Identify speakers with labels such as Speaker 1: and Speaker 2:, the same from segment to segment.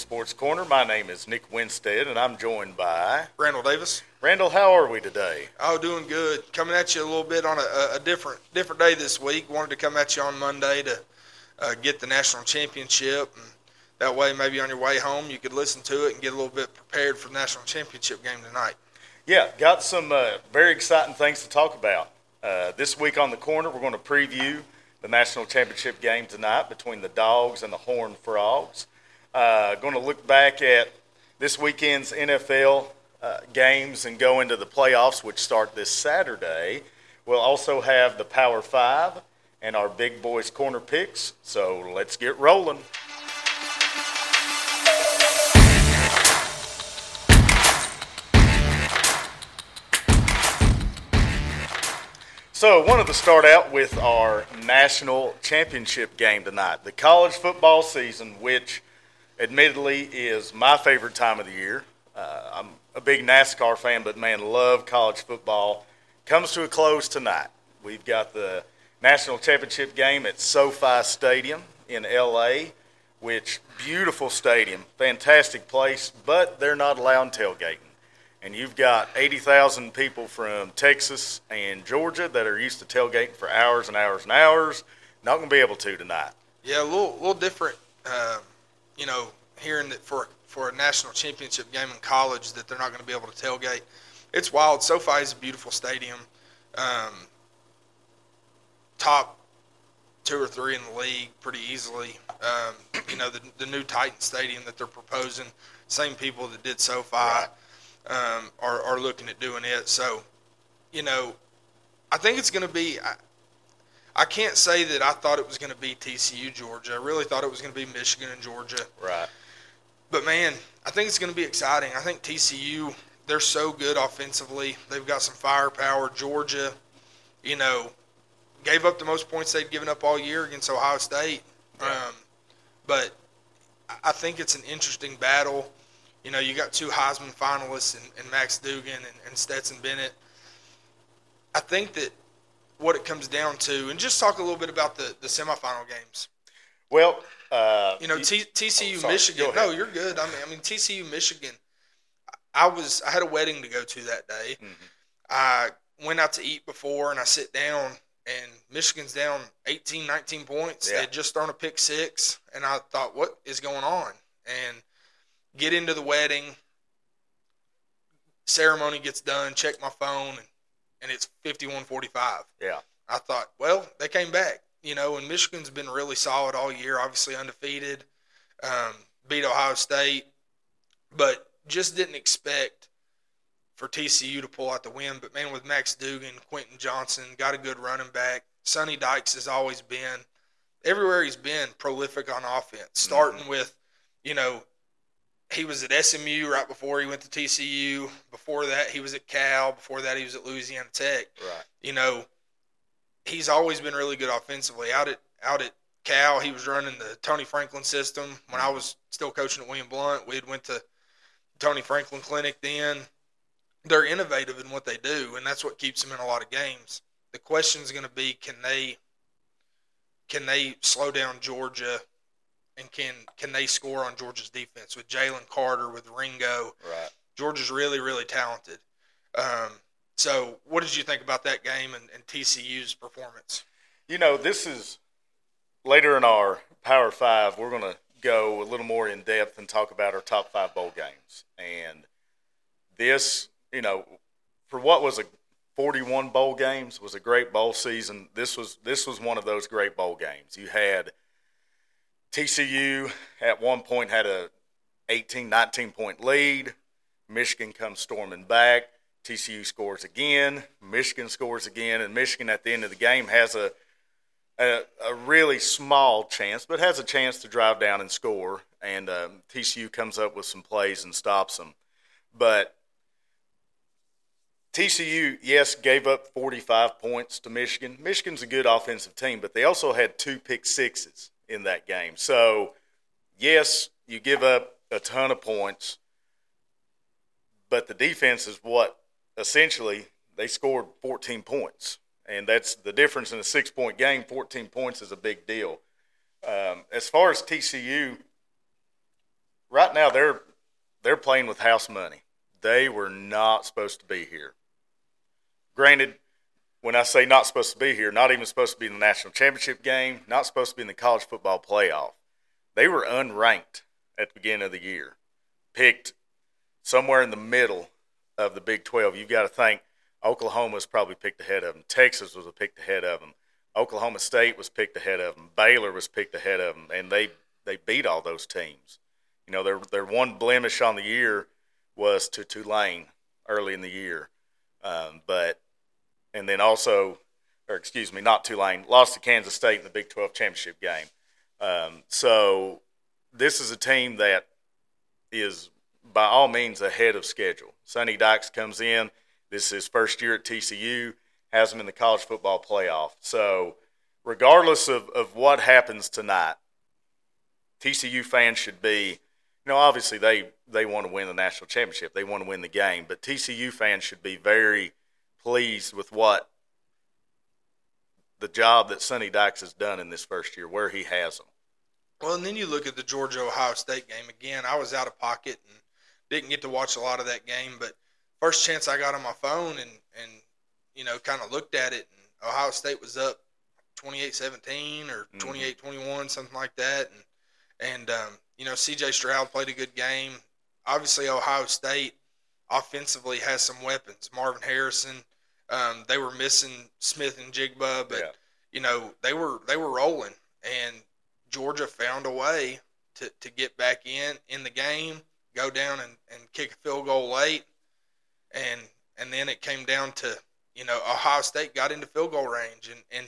Speaker 1: Sports Corner. My name is Nick Winstead, and I'm joined by
Speaker 2: Randall Davis.
Speaker 1: Randall. How are we today?
Speaker 2: Oh, doing good. Coming at you a little bit on a, a different different day this week. Wanted to come at you on Monday to uh, get the national championship, and that way, maybe on your way home, you could listen to it and get a little bit prepared for the national championship game tonight.
Speaker 1: Yeah, got some uh, very exciting things to talk about. Uh, this week on the corner, we're going to preview the national championship game tonight between the Dogs and the Horned Frogs. Uh, going to look back at this weekend's NFL uh, games and go into the playoffs, which start this Saturday. We'll also have the Power Five and our Big Boys Corner picks. So let's get rolling. So, I wanted to start out with our national championship game tonight. The college football season, which admittedly is my favorite time of the year. Uh, I'm a big NASCAR fan, but man, love college football. Comes to a close tonight. We've got the national championship game at SoFi Stadium in LA, which beautiful stadium, fantastic place, but they're not allowed tailgating and you've got 80,000 people from Texas and Georgia that are used to tailgating for hours and hours and hours, not going to be able to tonight.
Speaker 2: Yeah, a little, little different, uh, you know, hearing that for for a national championship game in college that they're not going to be able to tailgate. It's wild. SoFi is a beautiful stadium. Um, top two or three in the league pretty easily. Um, you know, the, the new Titan Stadium that they're proposing, same people that did SoFi. Right um, are, are looking at doing it. So, you know, I think it's going to be. I, I can't say that I thought it was going to be TCU Georgia. I really thought it was going to be Michigan and Georgia.
Speaker 1: Right.
Speaker 2: But man, I think it's going to be exciting. I think TCU they're so good offensively. They've got some firepower. Georgia, you know, gave up the most points they'd given up all year against Ohio State. Yeah. Um, but I think it's an interesting battle. You know, you got two Heisman finalists and, Max Duggan and, and Stetson Bennett. I think that what it comes down to, and just talk a little bit about the, the semifinal games.
Speaker 1: Well, uh,
Speaker 2: you know, T- TCU oh, Michigan. No, you're good. I mean, I mean TCU Michigan. I was I had a wedding to go to that day. Mm-hmm. I went out to eat before, and I sit down, and Michigan's down 18, 19 points. Yeah. They just thrown a pick six, and I thought, what is going on? And get into the wedding. Ceremony gets done. Check my phone, and, and it's fifty-one forty-five.
Speaker 1: Yeah.
Speaker 2: I thought, well, they came back. You know, and Michigan's been really solid all year. Obviously undefeated. Um, beat Ohio State, but just didn't expect for TCU to pull out the win. But man, with Max Duggan, Quentin Johnson, got a good running back. Sonny Dykes has always been everywhere he's been prolific on offense. Starting mm-hmm. with, you know, he was at SMU right before he went to TCU. Before that, he was at Cal. Before that, he was at Louisiana Tech.
Speaker 1: Right.
Speaker 2: You know, he's always been really good offensively. Out at out at Cal, he was running the Tony Franklin system. When I was still coaching at William Blount, we had went to Tony Franklin Clinic then. They're innovative in what they do, and that's what keeps them in a lot of games. The question is going to be, can they can they slow down Georgia and can can they score on Georgia's defense with Jalen Carter, with Ringo?
Speaker 1: Right.
Speaker 2: Georgia's really really talented. Um, so, what did you think about that game and, and TCU's performance?
Speaker 1: You know, this is later in our Power Five. We're going to go a little more in depth and talk about our top five bowl games. And this, you know, for what was a 41 bowl games was a great bowl season. This was this was one of those great bowl games. You had TCU at one point had a 18, 19 point lead. Michigan comes storming back. TCU scores again. Michigan scores again, and Michigan at the end of the game has a, a, a really small chance, but has a chance to drive down and score. And um, TCU comes up with some plays and stops them. But TCU, yes, gave up 45 points to Michigan. Michigan's a good offensive team, but they also had two pick sixes in that game. So, yes, you give up a ton of points, but the defense is what essentially they scored 14 points. And that's the difference in a six point game. 14 points is a big deal. Um, as far as TCU, right now they're they're playing with house money. They were not supposed to be here. Granted, when I say not supposed to be here, not even supposed to be in the national championship game, not supposed to be in the college football playoff. They were unranked at the beginning of the year, picked somewhere in the middle of the Big 12. You've got to think Oklahoma was probably picked ahead of them. Texas was picked ahead of them. Oklahoma State was picked ahead of them. Baylor was picked ahead of them, and they they beat all those teams. You know, their their one blemish on the year was to Tulane early in the year, um, but and then also, or excuse me, not Tulane, lost to Kansas State in the Big 12 championship game. Um, so this is a team that is by all means ahead of schedule. Sonny Dykes comes in. This is his first year at TCU, has him in the college football playoff. So, regardless of, of what happens tonight, TCU fans should be, you know, obviously they, they want to win the national championship. They want to win the game, but TCU fans should be very pleased with what the job that Sonny Dykes has done in this first year, where he has them.
Speaker 2: Well, and then you look at the Georgia Ohio State game again. I was out of pocket and didn't get to watch a lot of that game, but first chance I got on my phone and and you know kind of looked at it, and Ohio State was up 28-17 or 28-21, mm-hmm. something like that, and and um, you know C.J. Stroud played a good game. Obviously, Ohio State offensively has some weapons. Marvin Harrison, um, they were missing Smith-Njigba, but yeah. you know they were they were rolling, and Georgia found a way to, to get back in in the game, go down and, and kick a field goal late, and and then it came down to you know Ohio State got into field goal range, and and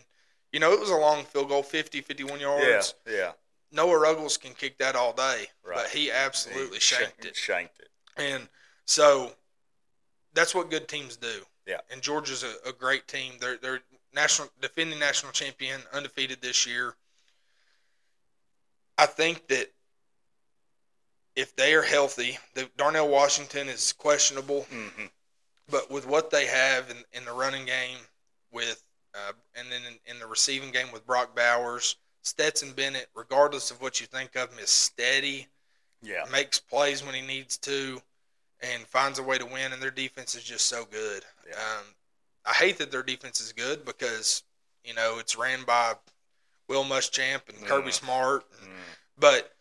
Speaker 2: you know it was a long field goal, 50, 51 yards.
Speaker 1: Yeah, yeah.
Speaker 2: Noah Ruggles can kick that all day, right. but he absolutely he shanked it.
Speaker 1: Shanked it.
Speaker 2: And so that's what good teams do.
Speaker 1: Yeah.
Speaker 2: And Georgia's a, a great team. They're they're national defending national champion, undefeated this year. I think that if they are healthy, the Darnell Washington is questionable,
Speaker 1: mm-hmm.
Speaker 2: but with what they have in, in the running game, with uh, and then in, in, the receiving game with Brock Bowers, Stetson Bennett, regardless of what you think of him, is steady.
Speaker 1: Yeah,
Speaker 2: makes plays when he needs to and finds a way to win. And their defense is just so good.
Speaker 1: Yeah.
Speaker 2: Um, I hate that their defense is good because you know it's ran by Will Muschamp and mm. Kirby Smart, and, mm. but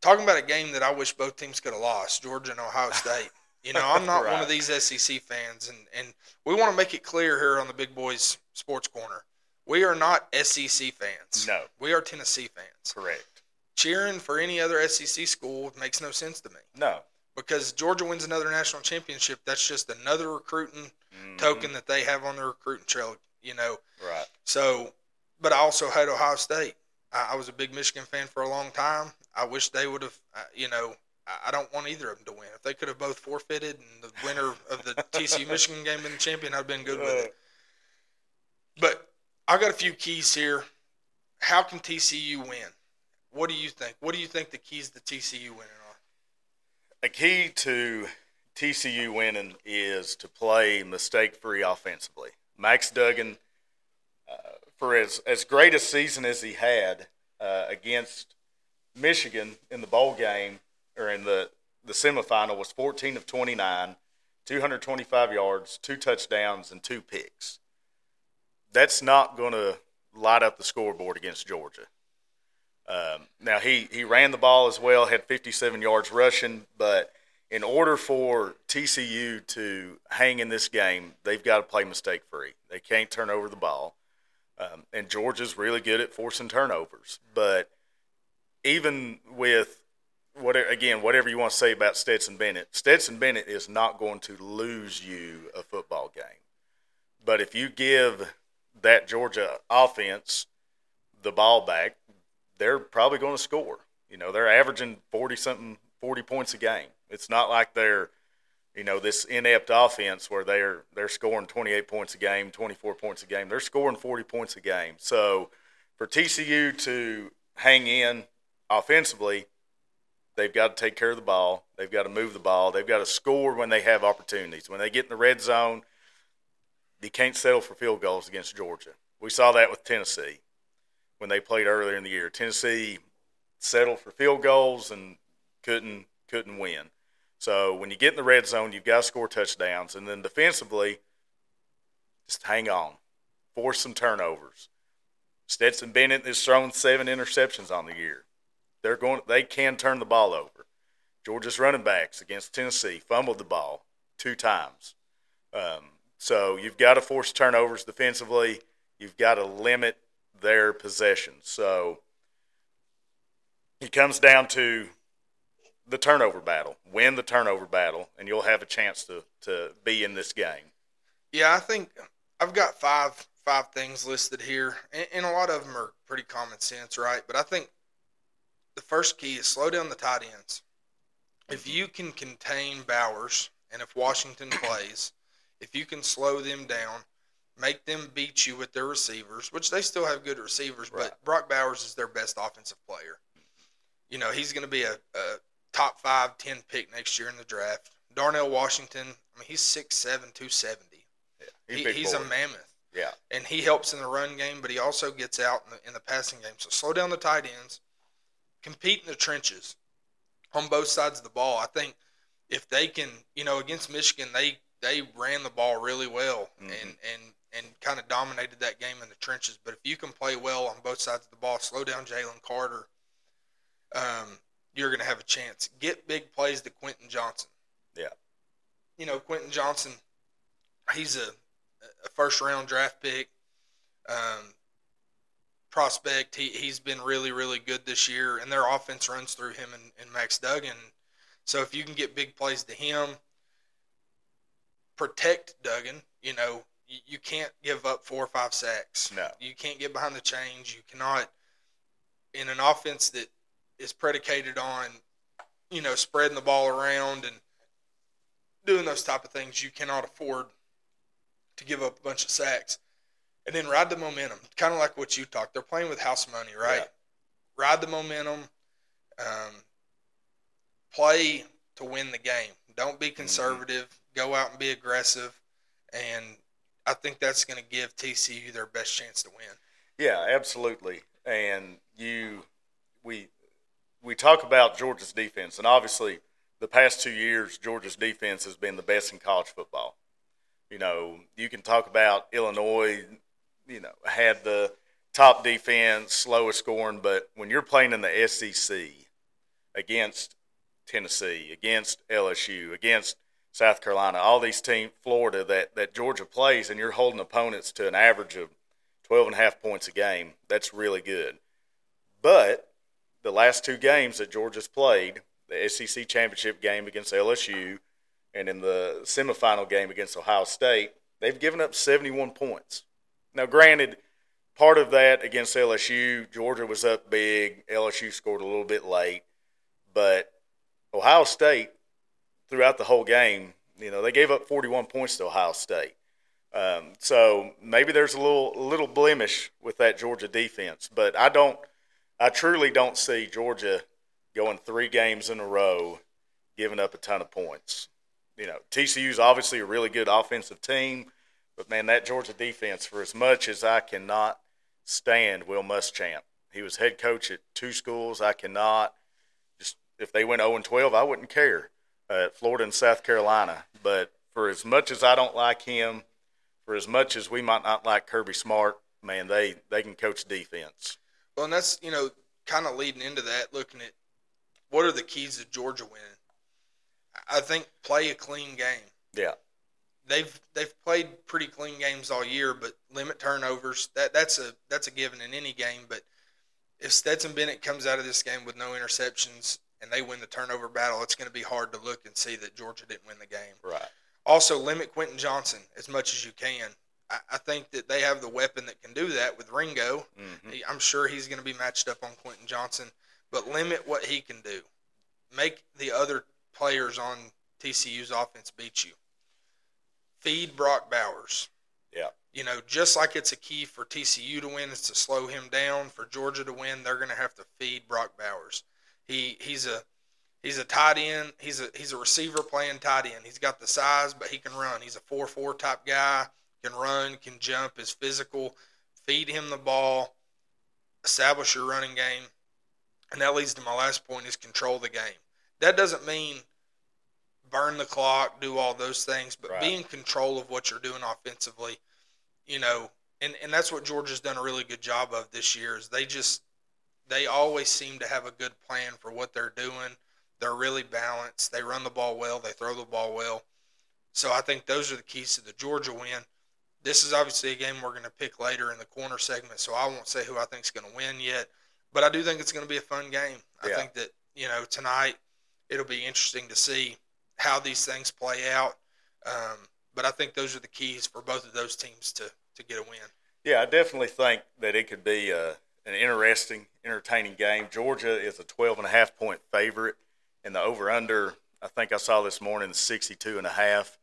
Speaker 2: talking about a game that I wish both teams could have lost, Georgia and Ohio State. You know, I'm not right. one of these SEC fans, and, and we want to make it clear here on the Big Boys Sports Corner. We are not SEC fans.
Speaker 1: No.
Speaker 2: We are Tennessee fans.
Speaker 1: Correct.
Speaker 2: Cheering for any other SEC school makes no sense to me.
Speaker 1: No
Speaker 2: because Georgia wins another national championship, that's just another recruiting mm-hmm. token that they have on their recruiting trail. You know,
Speaker 1: right?
Speaker 2: So, but I also had Ohio State. I, I was a big Michigan fan for a long time. I wish they would have. Uh, you know, I, I don't want either of them to win. If they could have both forfeited and the winner of the TCU Michigan game been the champion, I'd been good with it. But I got a few keys here. How can TCU win? What do you think? What do you think the keys to TCU winning
Speaker 1: a key to TCU winning is to play mistake free offensively. Max Duggan, uh, for as, as great a season as he had uh, against Michigan in the bowl game or in the, the semifinal, was 14 of 29, 225 yards, two touchdowns, and two picks. That's not going to light up the scoreboard against Georgia. Um, now he he ran the ball as well, had 57 yards rushing, but in order for TCU to hang in this game, they've got to play mistake free. They can't turn over the ball, um, and Georgia's really good at forcing turnovers. But even with whatever again, whatever you want to say about Stetson Bennett, Stetson Bennett is not going to lose you a football game. But if you give that Georgia offense the ball back, they're probably going to score. You know, they're averaging 40 something, 40 points a game. It's not like they're, you know, this inept offense where they're they're scoring 28 points a game, 24 points a game. They're scoring 40 points a game. So for TCU to hang in offensively, they've got to take care of the ball. They've got to move the ball. They've got to score when they have opportunities. When they get in the red zone, you can't settle for field goals against Georgia. We saw that with Tennessee when they played earlier in the year. Tennessee settled for field goals and couldn't couldn't win. So when you get in the red zone, you've got to score touchdowns, and then defensively, just hang on, force some turnovers. Stetson Bennett has thrown seven interceptions on the year. They're going. They can turn the ball over. Georgia's running backs against Tennessee fumbled the ball two times. Um, so you've got to force turnovers defensively. You've got to limit their possessions. So it comes down to the turnover battle. Win the turnover battle, and you'll have a chance to, to be in this game.
Speaker 2: Yeah, I think I've got five five things listed here, and, and a lot of them are pretty common sense, right? But I think the first key is slow down the tight ends. If mm-hmm. you can contain Bowers, and if Washington plays, if you can slow them down, make them beat you with their receivers, which they still have good receivers,
Speaker 1: Right.
Speaker 2: but Brock Bowers is their best offensive player. You know, he's going to be a, a top five, 10 pick next year in the draft. Darnell Washington, I mean, he's 6'7, 270.
Speaker 1: He's,
Speaker 2: He, he's a mammoth.
Speaker 1: Yeah.
Speaker 2: And he helps in the run game, but he also gets out in the, in the passing game. So slow down the tight ends, compete in the trenches on both sides of the ball. I think if they can, you know, against Michigan, they they ran the ball really well
Speaker 1: Mhm.
Speaker 2: and and and kind of dominated that game in the trenches. But if you can play well on both sides of the ball, slow down Jalen Carter, um, you're going to have a chance. Get big plays to Quentin Johnson.
Speaker 1: Yeah.
Speaker 2: You know, Quentin Johnson, he's a, a first round draft pick. Um, prospect. He he's been really really good this year, and their offense runs through him and, and Max Duggan. So if you can get big plays to him, protect Duggan. You know you, you can't give up four or five sacks.
Speaker 1: No.
Speaker 2: You can't get behind the chains. You cannot in an offense that is predicated on you know spreading the ball around and doing those type of things. You cannot afford to give up a bunch of sacks and then ride the momentum. Kind of like what you talked. They're playing with house money, right?
Speaker 1: Yeah.
Speaker 2: Ride the momentum. Um, play to win the game. Don't be conservative. Go out and be aggressive. And I think that's going to give TCU their best chance to win.
Speaker 1: Yeah, absolutely. And you, we, we talk about Georgia's defense, and obviously, the past two years, Georgia's defense has been the best in college football. You know, you can talk about Illinois. You know, had the top defense, slowest scoring, but when you're playing in the SEC against Tennessee, against LSU, against South Carolina, all these teams, Florida, that, that Georgia plays, and you're holding opponents to an average of 12 and a half points a game, that's really good. But the last two games that Georgia's played, the SEC championship game against LSU and in the semifinal game against Ohio State, they've given up 71 points. Now, granted, part of that against LSU, Georgia was up big. LSU scored a little bit late. But Ohio State, throughout the whole game, you know, they gave up 41 points to Ohio State. Um, so maybe there's a little little blemish with that Georgia defense, but I don't, I truly don't see Georgia going three games in a row, giving up a ton of points. You know, TCU's obviously a really good offensive team, but man, that Georgia defense, for as much as I cannot stand Will Muschamp, he was head coach at two schools. I cannot just if they went 0 and 12, I wouldn't care. Uh, Florida and South Carolina, but for as much as I don't like him, for as much as we might not like Kirby Smart, man, they they can coach defense.
Speaker 2: Well, and that's, you know, kind of leading into that, looking at what are the keys to Georgia winning. I think play a clean game.
Speaker 1: Yeah,
Speaker 2: they've they've played pretty clean games all year, but limit turnovers. That that's a that's a given in any game. But if Stetson Bennett comes out of this game with no interceptions and they win the turnover battle, it's going to be hard to look and see that Georgia didn't win the game.
Speaker 1: right.
Speaker 2: Also, limit Quentin Johnson as much as you can. I, I think that they have the weapon that can do that with Ringo.
Speaker 1: hmm
Speaker 2: He- I'm sure he's going to be matched up on Quentin Johnson, but limit what he can do. Make the other players on TCU's offense beat you. Feed Brock Bowers.
Speaker 1: Yeah.
Speaker 2: You know, just like it's a key for TCU to win, is to slow him down. For Georgia to win, they're going to have to feed Brock Bowers. He he's a he's a tight end. He's a he's a receiver playing tight end. He's got the size, but he can run. He's a four four type guy. Can run, can jump, is physical. Feed him the ball. Establish your running game. And that leads to my last point: is control the game. That doesn't mean burn the clock, do all those things, but
Speaker 1: Right.
Speaker 2: be in control of what you're doing offensively. You know, and and that's what Georgia's done a really good job of this year. Is they just they always seem to have a good plan for what they're doing. They're really balanced. They run the ball well. They throw the ball well. So I think those are the keys to the Georgia win. This is obviously a game we're going to pick later in the corner segment, so I won't say who I think is going to win yet. But I do think it's going to be a fun game. I think that you know tonight it'll be interesting to see how these things play out. Um, but I think those are the keys for both of those teams to to get a win.
Speaker 1: Yeah, I definitely think that it could be a, an interesting, entertaining game. Georgia is a 12 and a half point favorite, and the over under, I think I saw this morning, is 62 and a half.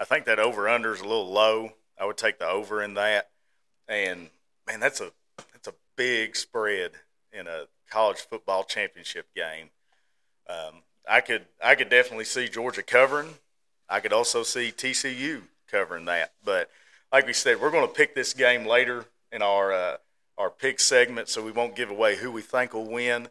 Speaker 1: I think that over under is a little low. I would take the over in that. And man, that's a that's a big spread in a college football championship game. Um, I could I could definitely see Georgia covering. I could also see TCU covering that. But like we said, we're going to pick this game later in our uh, our pick segment, so we won't give away who we think will win.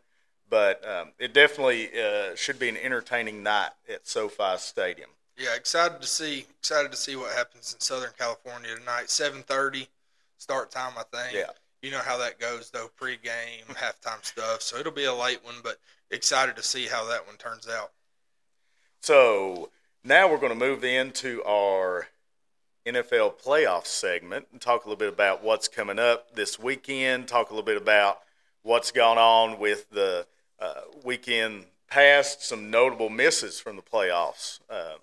Speaker 1: But um, it definitely uh, should be an entertaining night at SoFi Stadium.
Speaker 2: Yeah, excited to see excited to see what happens in Southern California tonight. Seven thirty start time, I think.
Speaker 1: Yeah.
Speaker 2: You know how that goes though, pregame, halftime stuff. So it'll be a late one, but excited to see how that one turns out.
Speaker 1: So now we're going to move into our NFL playoff segment and talk a little bit about what's coming up this weekend. Talk a little bit about what's gone on with the uh, weekend past, some notable misses from the playoffs. Uh,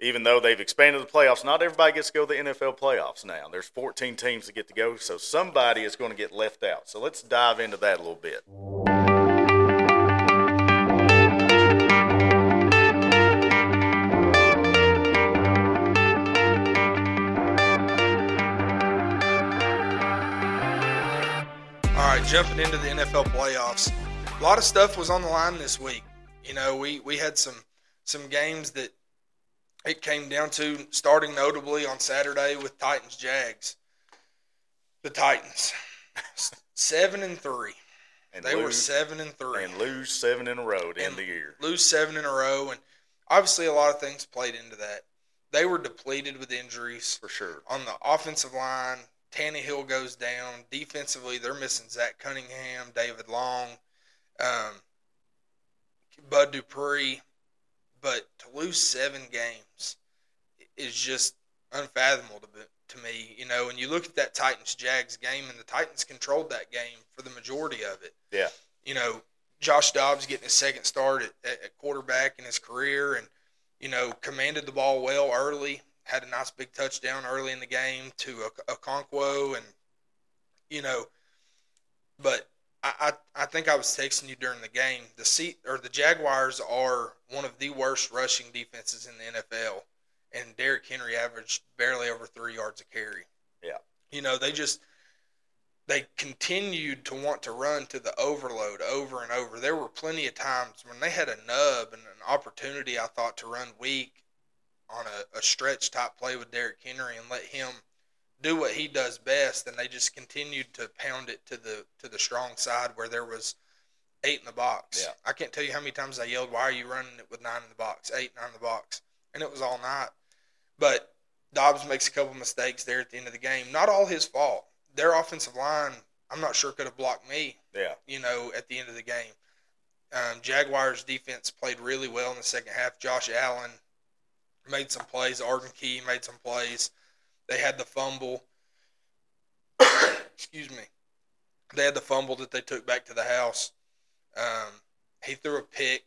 Speaker 1: even though they've expanded the playoffs, not everybody gets to go to the NFL playoffs now. There's 14 teams that get to go, so somebody is going to get left out. So let's dive into that a little bit.
Speaker 2: Jumping into the NFL playoffs. A lot of stuff was on the line this week. You know, we, we had some some games that it came down to starting notably on Saturday with Titans Jags. The Titans. Seven and three.
Speaker 1: And
Speaker 2: They were
Speaker 1: lose,
Speaker 2: seven and three.
Speaker 1: and lose seven in a row to end the year.
Speaker 2: lose seven in a row, and obviously a lot of things played into that. They were depleted with injuries
Speaker 1: For sure.
Speaker 2: on the offensive line. Tannehill goes down. Defensively, they're missing Zach Cunningham, David Long, um, Bud Dupree. But to lose seven games is just unfathomable to, to me. You know, and you look at that Titans Jags game, and the Titans controlled that game for the majority of it
Speaker 1: Yeah.
Speaker 2: you know, Josh Dobbs getting his second start at, at, at quarterback in his career and, you know, commanded the ball well early, had a nice big touchdown early in the game to a, Okonkwo and, you know, but I, I, I think I was texting you during the game. The seat or the Jaguars are one of the worst rushing defenses in the NFL, and Derrick Henry averaged barely over three yards a carry.
Speaker 1: Yeah.
Speaker 2: You know, they just they continued to want to run to the overload over and over. There were plenty of times when they had a nub and an opportunity, I thought, to run weak on a, a stretch type play with Derrick Henry and let him do what he does best, and they just continued to pound it to the to the strong side where there was eight in the box.
Speaker 1: Yeah.
Speaker 2: I can't tell you how many times I yelled, "Why are you running it with nine in the box? Eight, nine in the box?" And it was all night. But Dobbs makes a couple mistakes there at the end of the game. Not all his fault. Their offensive line, I'm not sure could have blocked me.
Speaker 1: Yeah.
Speaker 2: You know, at the end of the game, um, Jaguars defense played really well in the second half. Josh Allen made some plays. Arden Key made some plays. They had the fumble. Excuse me. They had the fumble that they took back to the house. Um, he threw a pick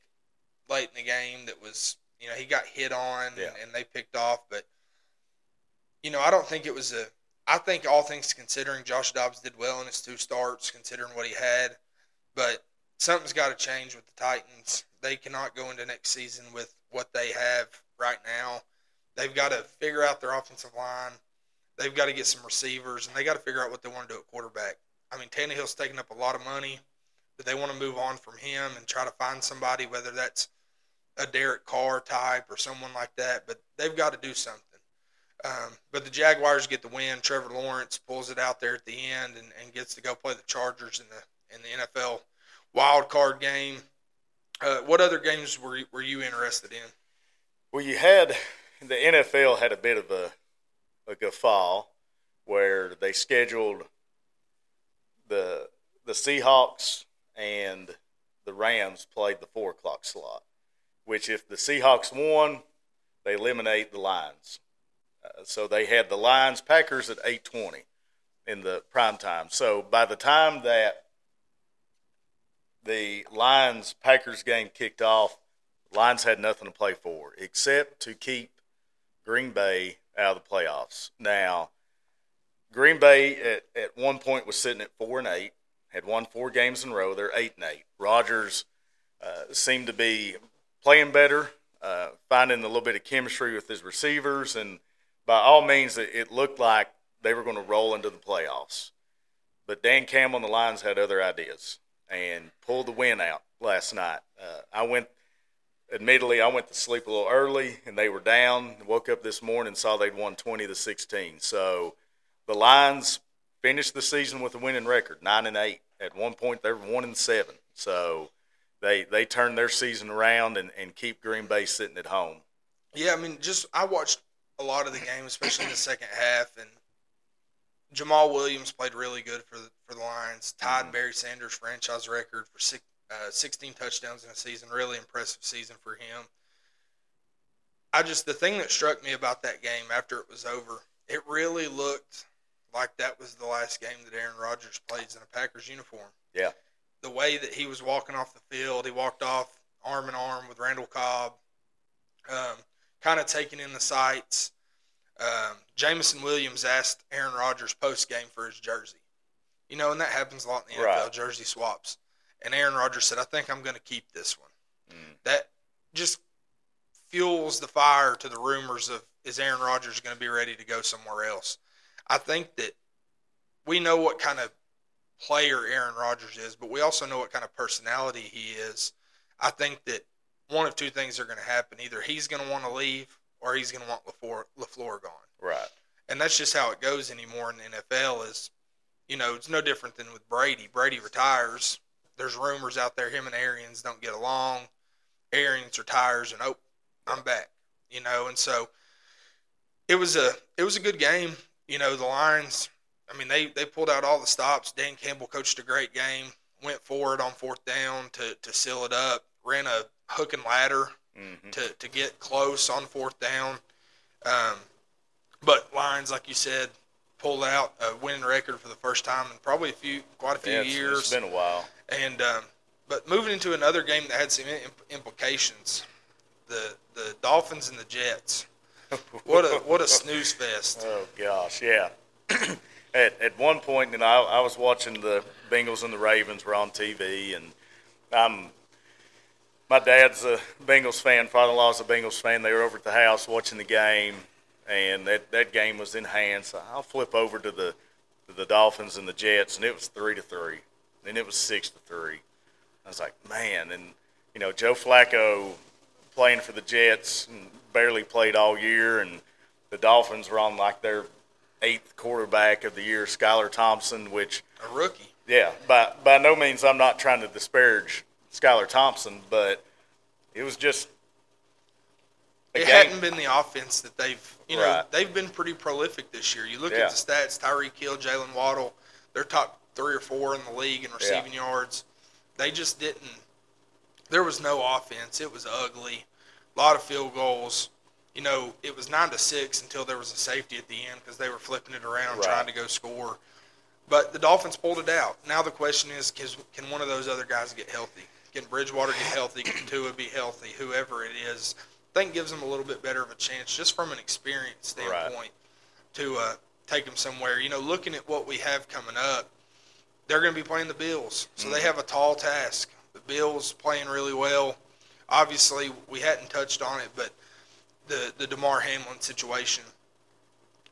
Speaker 2: late in the game that was, you know, he got hit on
Speaker 1: Yeah.
Speaker 2: and, and they picked off. But, you know, I don't think it was a. I think all things considering, Josh Dobbs did well in his two starts, considering what he had. But something's got to change with the Titans. They cannot go into next season with what they have right now. They've got to figure out their offensive line. They've got to get some receivers, and they got to figure out what they want to do at quarterback. I mean, Tannehill's taking up a lot of money, but they want to move on from him and try to find somebody, whether that's a Derek Carr type or someone like that. But they've got to do something. Um, but the Jaguars get the win. Trevor Lawrence pulls it out there at the end and, and gets to go play the Chargers in the in the NFL wild card game. Uh, what other games were were you interested in?
Speaker 1: Well, you had the NFL had a bit of a a guffaw where they scheduled the the Seahawks and the Rams played the four o'clock slot, which if the Seahawks won, they eliminate the Lions. Uh, so they had the Lions Packers at eight twenty in the prime time. So by the time that the Lions Packers game kicked off, Lions had nothing to play for except to keep Green Bay out of the playoffs. Now, Green Bay at, at one point was sitting at four and eight, had won four games in a row. They're eight and eight. Rodgers uh, seemed to be playing better, uh, finding a little bit of chemistry with his receivers, and by all means, it, it looked like they were going to roll into the playoffs. But Dan Campbell and the Lions had other ideas and pulled the win out last night. Uh, I went, admittedly, I went to sleep a little early and they were down. Woke up this morning and saw they'd won 20 to 16. So the Lions finished the season with a winning record, nine and eight. At one point, they were one and seven. So they they turned their season around and, and keep Green Bay sitting at home.
Speaker 2: Yeah, I mean, just I watched a lot of the game, especially in the second half, and Jamaal Williams played really good for the, for the Lions. Tied mm-hmm. Barry Sanders' franchise record for six, uh, 16 touchdowns in a season. Really impressive season for him. I just the thing that struck me about that game after it was over, it really looked like that was the last game that Aaron Rodgers plays in a Packers uniform.
Speaker 1: Yeah.
Speaker 2: The way that he was walking off the field, he walked off arm in arm with Randall Cobb, um, kind of taking in the sights. Um, Jameson Williams asked Aaron Rodgers post game for his jersey. You know, and that happens a lot in the NFL, right. jersey swaps. And Aaron Rodgers said, I think I'm going to keep this one. Mm. That just fuels the fire to the rumors of is Aaron Rodgers going to be ready to go somewhere else? I think that we know what kind of player Aaron Rodgers is, but we also know what kind of personality he is. I think that one of two things are going to happen. Either he's going to want to leave or he's going to want LaFleur, LaFleur gone.
Speaker 1: Right.
Speaker 2: And that's just how it goes anymore in the NFL is, you know, it's no different than with Brady. Brady retires. There's rumors out there him and Arians don't get along. Arians retires and oh, I'm back. You know, and so it was a it was a good game. You know, the Lions, I mean, they they pulled out all the stops. Dan Campbell coached a great game. Went forward on fourth down to to seal it up. Ran a hook and ladder mm-hmm. to, to get close on fourth down. Um, but Lions, like you said, pulled out a winning record for the first time in probably a few, quite a few
Speaker 1: yeah,
Speaker 2: it's, years.
Speaker 1: It's been a while.
Speaker 2: And um, but moving into another game that had some implications, the the Dolphins and the Jets. What a what a snooze fest!
Speaker 1: Oh gosh, yeah. at at one point, you know, I, I was watching the Bengals and the Ravens were on TV, and I'm my dad's a Bengals fan. Father-in-law's a Bengals fan. They were over at the house watching the game, and that, that game was in hand. So I'll flip over to the to the Dolphins and the Jets, and it was three to three. Then it was six to three. I was like, man, and you know Joe Flacco playing for the Jets and barely played all year, and the Dolphins were on like their eighth quarterback of the year, Skylar Thompson, which
Speaker 2: a rookie.
Speaker 1: Yeah, by by no means I'm not trying to disparage Skylar Thompson, but it was just.
Speaker 2: It game. hadn't been the offense that they've, you know, right. they've been pretty prolific this year. You look yeah. at the stats: Tyreek Hill, Jaylen Waddle, they're top three or four in the league in receiving yeah. yards. They just didn't. There was no offense. It was ugly. A lot of field goals. You know, it was nine to six until there was a safety at the end because they were flipping it around right. trying to go score. But the Dolphins pulled it out. Now the question is, can one of those other guys get healthy? Can Bridgewater get healthy? Can Tua be healthy? Whoever it is, I think gives them a little bit better of a chance, just from an experience standpoint, right. to uh, take them somewhere. You know, looking at what we have coming up, they're going to be playing the Bills, so mm-hmm. they have a tall task. The Bills playing really well. Obviously, we hadn't touched on it, but the the Damar Hamlin situation,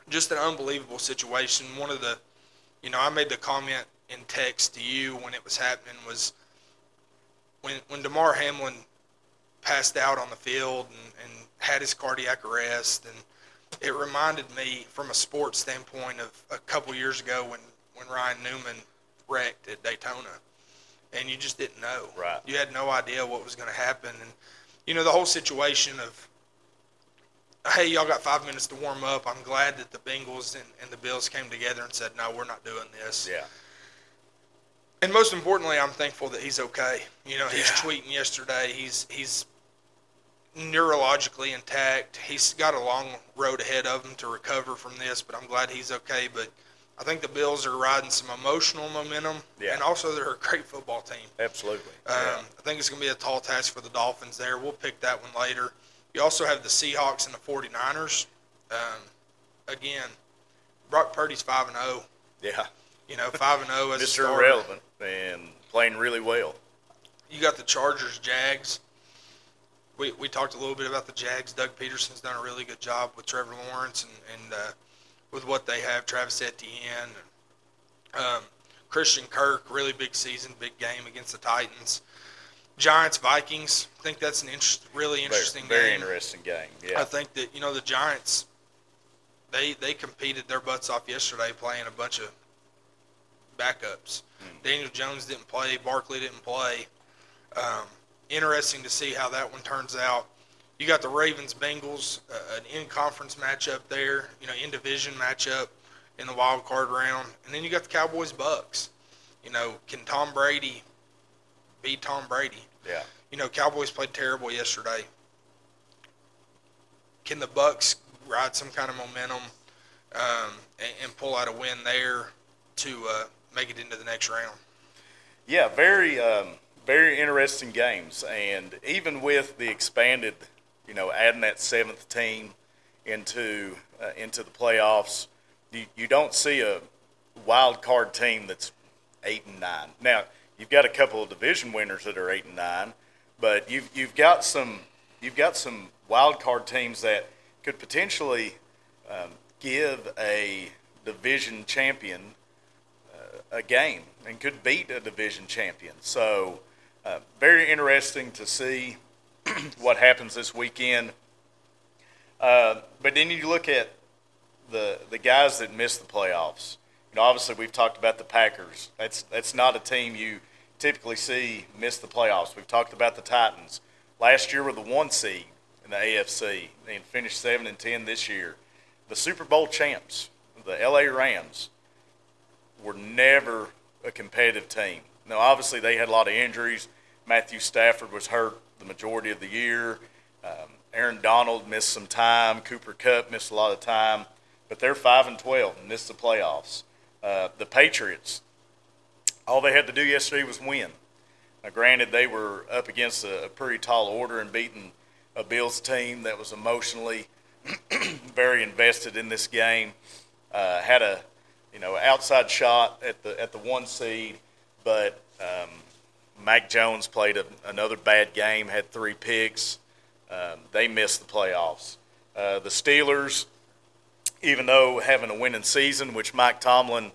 Speaker 2: just an unbelievable situation. One of the, you know, I made the comment in text to you when it was happening was when when Damar Hamlin passed out on the field and, and had his cardiac arrest, and it reminded me from a sports standpoint of a couple years ago when when Ryan Newman wrecked at Daytona, and you just didn't know.
Speaker 1: Right.
Speaker 2: You had no idea what was going to happen, and you know the whole situation of, hey, y'all got five minutes to warm up. I'm glad that the Bengals and, and the Bills came together and said, no, we're not doing this.
Speaker 1: Yeah.
Speaker 2: And most importantly, I'm thankful that he's okay. You know, he's
Speaker 1: Yeah.
Speaker 2: tweeting yesterday. He's he's neurologically intact. He's got a long road ahead of him to recover from this, but I'm glad he's okay. But I think the Bills are riding some emotional momentum,
Speaker 1: Yeah.
Speaker 2: and also they're a great football team.
Speaker 1: Absolutely.
Speaker 2: Um,
Speaker 1: yeah.
Speaker 2: I think it's going to be a tall task for the Dolphins there. We'll pick that one later. You also have the Seahawks and the 49ers. Um, again, Brock Purdy's 5 and 0.
Speaker 1: Yeah.
Speaker 2: You know, 5 and 0 as
Speaker 1: Mr. Irrelevant and playing really well.
Speaker 2: You got the Chargers, Jags. We, we talked a little bit about the Jags. Doug Pederson's done a really good job with Trevor Lawrence and, and uh, with what they have. Travis Etienne, and, um, Christian Kirk, really big season, big game against the Titans. Giants, Vikings. I think that's an interest, really interesting
Speaker 1: very, very
Speaker 2: game.
Speaker 1: interesting game. Yeah.
Speaker 2: I think that you know the Giants. They they competed their butts off yesterday, playing a bunch of backups.
Speaker 1: Hmm.
Speaker 2: Daniel Jones didn't play. Barkley didn't play. Um, interesting to see how that one turns out. You got the Ravens Bengals, uh, an in conference matchup there. You know, in division matchup in the wild card round, and then you got the Cowboys Bucks. You know, can Tom Brady be Tom Brady?
Speaker 1: Yeah.
Speaker 2: You know, Cowboys played terrible yesterday. Can the Bucks ride some kind of momentum um, and, and pull out a win there to uh, make it into the next round?
Speaker 1: Yeah, very, um, very interesting games, and even with the expanded, you know, adding that seventh team into uh, into the playoffs, you, you don't see a wild card team that's eight and nine. Now you've got a couple of division winners that are eight and nine, but you've you've got some you've got some wild card teams that could potentially um, give a division champion a game and could beat a division champion. So, uh, very interesting to see what happens this weekend. Uh, but then you look at the the guys that missed the playoffs. You know, obviously we've talked about the Packers. That's that's not a team you typically see miss the playoffs. We've talked about the Titans. Last year were the one seed in the AFC and finished seven and ten this year. The Super Bowl champs, the LA Rams, were never a competitive team. Now, obviously, they had a lot of injuries. Matthew Stafford was hurt the majority of the year. Um, Aaron Donald missed some time. Cooper Kupp missed a lot of time. But they're five and twelve and missed the playoffs. Uh, the Patriots, all they had to do yesterday was win. Now, granted, they were up against a, a pretty tall order and beating a Bills team that was emotionally very invested in this game. Uh, had a you know outside shot at the at the one seed, but um, Mac Jones played a, another bad game, had three picks. Um, they missed the playoffs. Uh, the Steelers, even though having a winning season, which Mike Tomlin,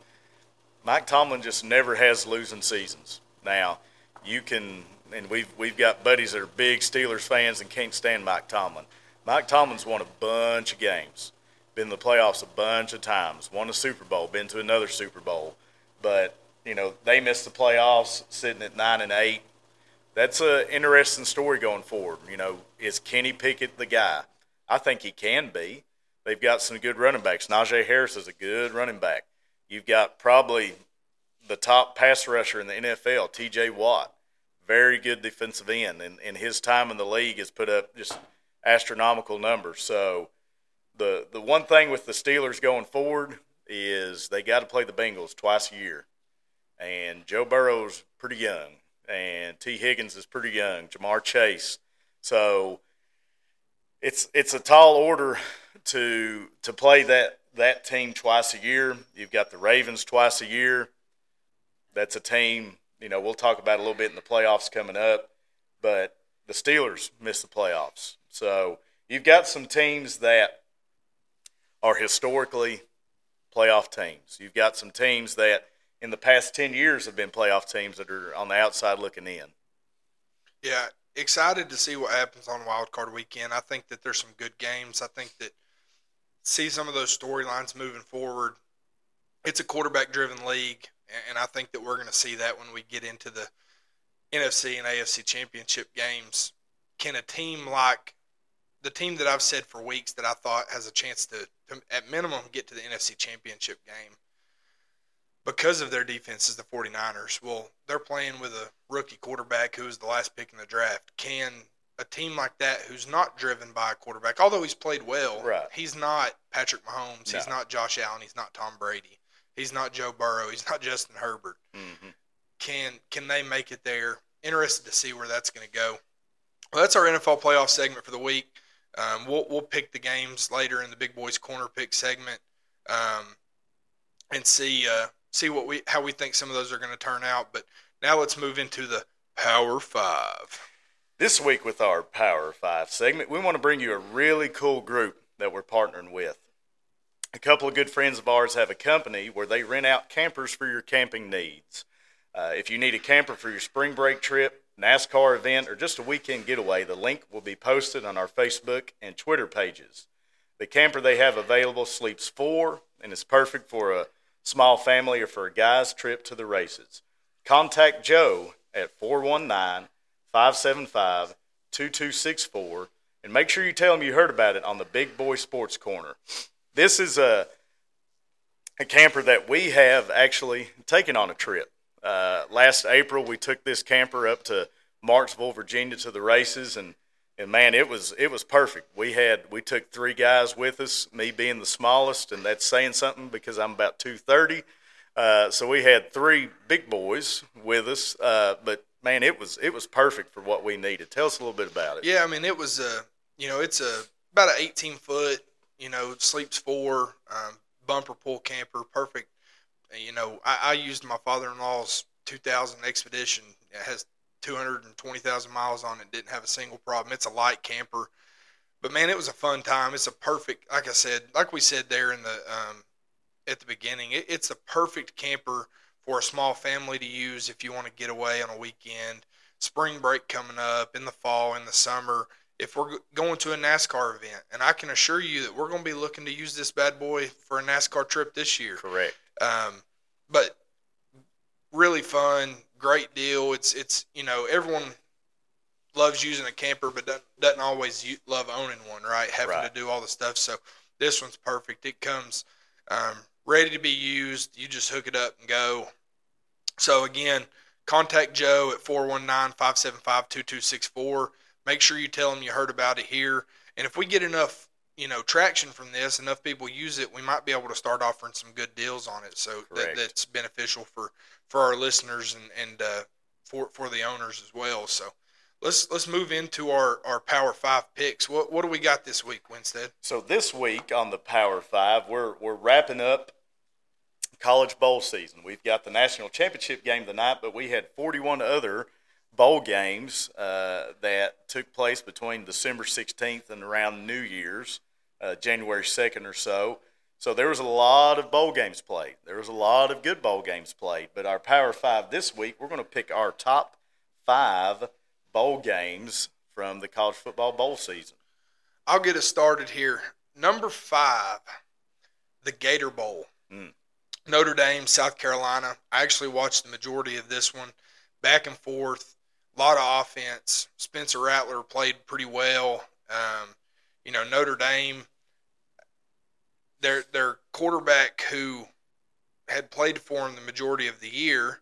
Speaker 1: Mike Tomlin just never has losing seasons. Now, you can, and we've we've got buddies that are big Steelers fans and can't stand Mike Tomlin. Mike Tomlin's won a bunch of games, been in the playoffs a bunch of times, won a Super Bowl, been to another Super Bowl, but you know they missed the playoffs, sitting at nine and eight. That's an interesting story going forward. You know, is Kenny Pickett the guy? I think he can be. They've got some good running backs. Najee Harris is a good running back. You've got probably the top pass rusher in the NFL, T.J. Watt, very good defensive end, and, and his time in the league has put up just astronomical numbers. So the the one thing with the Steelers going forward is they got to play the Bengals twice a year, and Joe Burrow's pretty young, and Tee Higgins is pretty young, Ja'Marr Chase, so it's it's a tall order to to play that that team twice a year. You've got the Ravens twice a year. That's a team, you know, we'll talk about a little bit in the playoffs coming up, but the Steelers missed the playoffs. So you've got some teams that are historically playoff teams. You've got some teams that in the past 10 years have been playoff teams that are on the outside looking in.
Speaker 2: Yeah, excited to see what happens on Wild Card Weekend. I think that there's some good games. I think that see some of those storylines moving forward. It's a quarterback-driven league, and I think that we're going to see that when we get into the NFC and AFC championship games, can a team like the team that I've said for weeks that I thought has a chance to, to at minimum get to the NFC championship game because of their defense is the 49ers. Well, they're playing with a rookie quarterback who was the last pick in the draft. Can a team like that who's not driven by a quarterback, although he's played well,
Speaker 1: Right.
Speaker 2: he's not Patrick Mahomes, he's not Josh Allen, he's not Tom Brady, he's not Joe Burrow, he's not Justin Herbert.
Speaker 1: hmm
Speaker 2: Can can they make it there? Interested to see where that's going to go. Well, that's our NFL playoff segment for the week. Um, we'll we'll pick the games later in the Big Boys Corner pick segment, um, and see uh, see what we how we think some of those are going to turn out. But now let's move into the Power Five.
Speaker 1: This week with our Power Five segment, we want to bring you a really cool group that we're partnering with. A couple of good friends of ours have a company where they rent out campers for your camping needs. Uh, if you need a camper for your spring break trip, NASCAR event, or just a weekend getaway, the link will be posted on our Facebook and Twitter pages. The camper they have available sleeps four and is perfect for a small family or for a guy's trip to the races. Contact Joe at 419 575 2264 and make sure you tell him you heard about it on the Big Boy Sports Corner. This is a, a camper that we have actually taken on a trip. Uh, last April, we took this camper up to Martinsville, Virginia, to the races, and and man, it was it was perfect. We had we took three guys with us, me being the smallest, and that's saying something because I'm about two thirty. Uh, so we had three big boys with us, uh, but man, it was it was perfect for what we needed. Tell us a little bit about it.
Speaker 2: Yeah, I mean it was a you know it's a about an 18 foot you know sleeps four um, bumper pull camper perfect. You know I, I used my father in law's 2000 Expedition. It has 220,000 miles on it. Didn't have a single problem. It's a light camper, but man, it was a fun time. It's a perfect like I said like we said there in the um, at the beginning. It, it's a perfect camper for a small family to use if you want to get away on a weekend spring break coming up in the fall in the summer if we're going to a NASCAR event and I can assure you that we're going to be looking to use this bad boy for a NASCAR trip this year
Speaker 1: Correct.
Speaker 2: um, but really fun great deal it's it's you know everyone loves using a camper but doesn't, doesn't always love owning one right having
Speaker 1: Right.
Speaker 2: to do all the stuff so this one's perfect it comes um, ready to be used you just hook it up and go so again contact Joe at 419-575-2264. Make sure you tell him you heard about it here. And if we get enough, you know, traction from this, enough people use it, we might be able to start offering some good deals on it. So that, that's beneficial for, for our listeners and, and uh, for, for the owners as well. So let's let's move into our, our Power Five picks. What what do we got this week, Winstead?
Speaker 1: So this week on the Power Five, we're we're wrapping up college bowl season. We've got the national championship game tonight, but we had 41 other bowl games uh, that took place between December 16th and around New Year's, uh, January 2nd or so. So there was a lot of bowl games played. There was a lot of good bowl games played. But our Power Five this week, we're going to pick our top five bowl games from the college football bowl season.
Speaker 2: I'll get us started here. Number five, the Gator Bowl.
Speaker 1: Mm.
Speaker 2: Notre Dame, South Carolina. I actually watched the majority of this one, back and forth, a lot of offense. Spencer Rattler played pretty well. Um, you know, Notre Dame, their their quarterback who had played for him the majority of the year,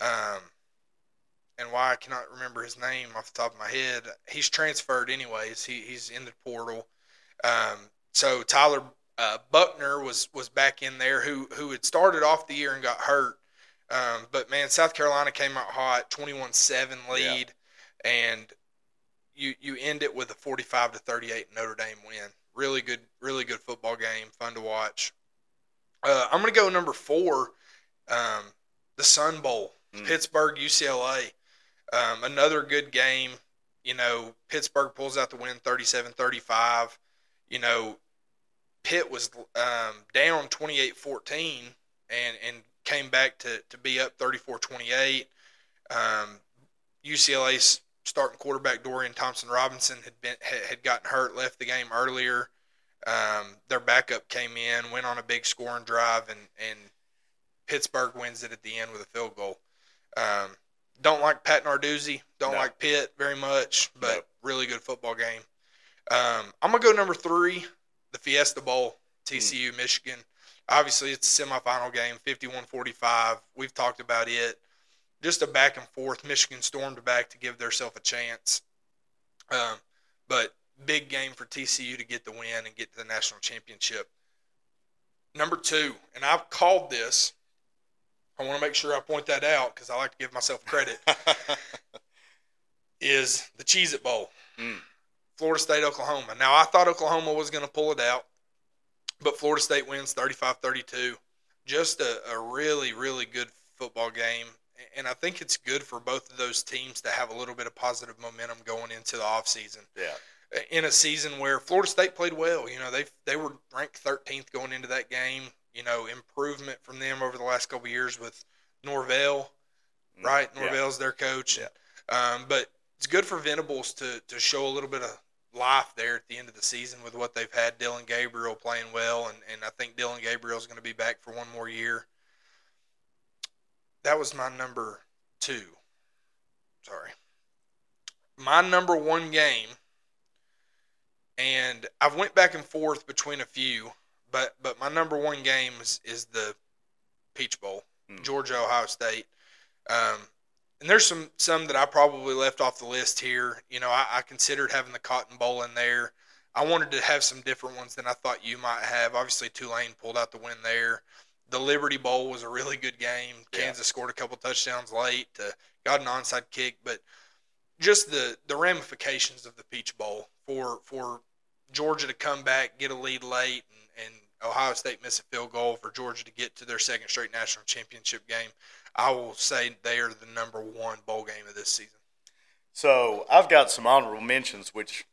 Speaker 2: um, and why I cannot remember his name off the top of my head. He's transferred anyways. He, he's in the portal. Um, so Tyler uh, Buchner was was back in there, who who had started off the year and got hurt. Um, but man, South Carolina came out hot, 21-7 lead, and you you end it with a 45 to 38 Notre Dame win. Really good, really good football game, fun to watch. Uh, I'm gonna go number four, um, the Sun Bowl,
Speaker 1: Mm.
Speaker 2: Pittsburgh UCLA. Um, another good game. You know, Pittsburgh pulls out the win 37-35. You know, Pitt was um, down 28-14 and and came back to, to be up 34-28. Um, UCLA's starting quarterback Dorian Thompson Robinson had been had, had gotten hurt, left the game earlier. Um, their backup came in, went on a big scoring drive, and and Pittsburgh wins it at the end with a field goal. Um, Don't like Pat Narduzzi. Don't
Speaker 1: No.
Speaker 2: like Pitt very much, but
Speaker 1: Nope.
Speaker 2: really good football game. Um, I'm gonna go number three, the Fiesta Bowl, TCU, Michigan. Obviously, it's a semifinal game, 51-45. We've talked about it. Just a back and forth. Michigan stormed back to give themselves a chance. Um, but big game for TCU to get the win and get to the national championship. Number two, and I've called this. I want to make sure I point that out because I like to give myself credit. is the Cheez It Bowl,
Speaker 1: Mm.
Speaker 2: Florida State, Oklahoma. Now I thought Oklahoma was going to pull it out, but Florida State wins 35-32. Just a, a really, really good football game, and I think it's good for both of those teams to have a little bit of positive momentum going into the offseason
Speaker 1: yeah.
Speaker 2: in a season where Florida State played well. You know, they they were ranked 13th going into that game. You know, improvement from them over the last couple of years with Norvell,
Speaker 1: Mm,
Speaker 2: right?
Speaker 1: yeah.
Speaker 2: Norvell's their coach.
Speaker 1: Yeah.
Speaker 2: Um, but it's good for Venables to to show a little bit of life there at the end of the season with what they've had. Dillon Gabriel playing well, and, and I think Dillon Gabriel is going to be back for one more year. That was my number two. Sorry. My number one game, and I've went back and forth between a few, but but my number one game is, is the Peach Bowl,
Speaker 1: Mm.
Speaker 2: Georgia Ohio State. Um, and there's some some that I probably left off the list here. You know, I, I considered having the Cotton Bowl in there. I wanted to have some different ones than I thought you might have. Obviously, Tulane pulled out the win there. The Liberty Bowl was a really good game.
Speaker 1: Yeah.
Speaker 2: Kansas scored a couple touchdowns late, uh, got an onside kick, but just the the ramifications of the Peach Bowl for for Georgia to come back, get a lead late, and, and Ohio State miss a field goal for Georgia to get to their second straight national championship game. I will say they are the number one bowl game of this season.
Speaker 1: So I've got some honorable mentions, which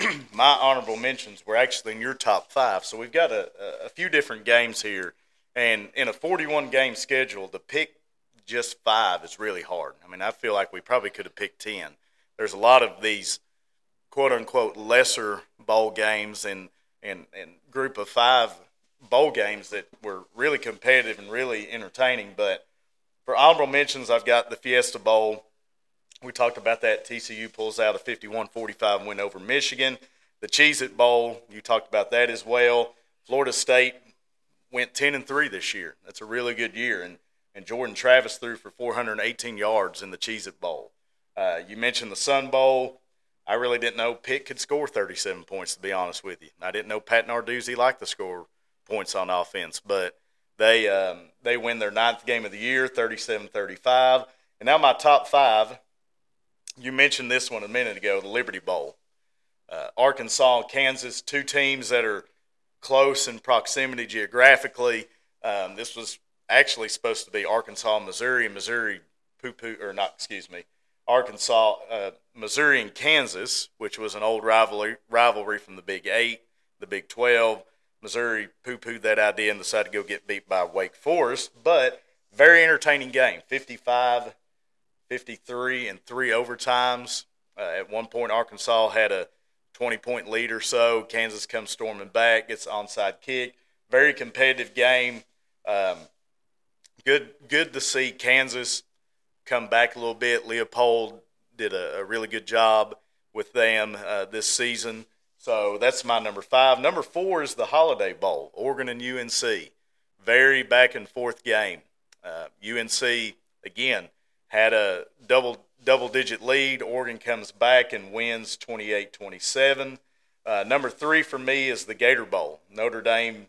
Speaker 1: my honorable mentions were actually in your top five. So we've got a, a- few different games here, and in a 41 game schedule, to pick just five is really hard. I mean, I feel like we probably could have picked 10. There's a lot of these quote unquote lesser bowl games and, and, and group of five bowl games that were really competitive and really entertaining. But for honorable mentions, I've got the Fiesta Bowl. We talked about that. TCU pulls out a 51 45 win over Michigan. The Cheez It Bowl, you talked about that as well. Florida State went 10 and 3 this year. That's a really good year. And, and Jordan Travis threw for 418 yards in the Cheez It Bowl. Uh, you mentioned the Sun Bowl. I really didn't know Pitt could score 37 points, to be honest with you. I didn't know Pat Narduzzi liked to score points on offense, but they um, they win their ninth game of the year, 37-35. And now my top five. You mentioned this one a minute ago, the Liberty Bowl. Uh, Arkansas and Kansas, two teams that are close in proximity geographically. Um, this was actually supposed to be Arkansas, Missouri, Missouri poo poo, or not, excuse me, Arkansas, uh, Missouri, and Kansas, which was an old rivalry rivalry from the Big Eight, the Big Twelve. Missouri poo pooed that idea and decided to go get beat by Wake Forest, but very entertaining game 55 53 and three overtimes. Uh, at one point, Arkansas had a 20 point lead or so. Kansas comes storming back, gets onside kick. Very competitive game. Um, good, good to see Kansas come back a little bit. Leipold did a, a really good job with them uh, this season. So that's my number five. Number four is the Holiday Bowl, Oregon and UNC. Very back and forth game. Uh, UNC again had a double double digit lead. Oregon comes back and wins 28-27. Uh, number three for me is the Gator Bowl. Notre Dame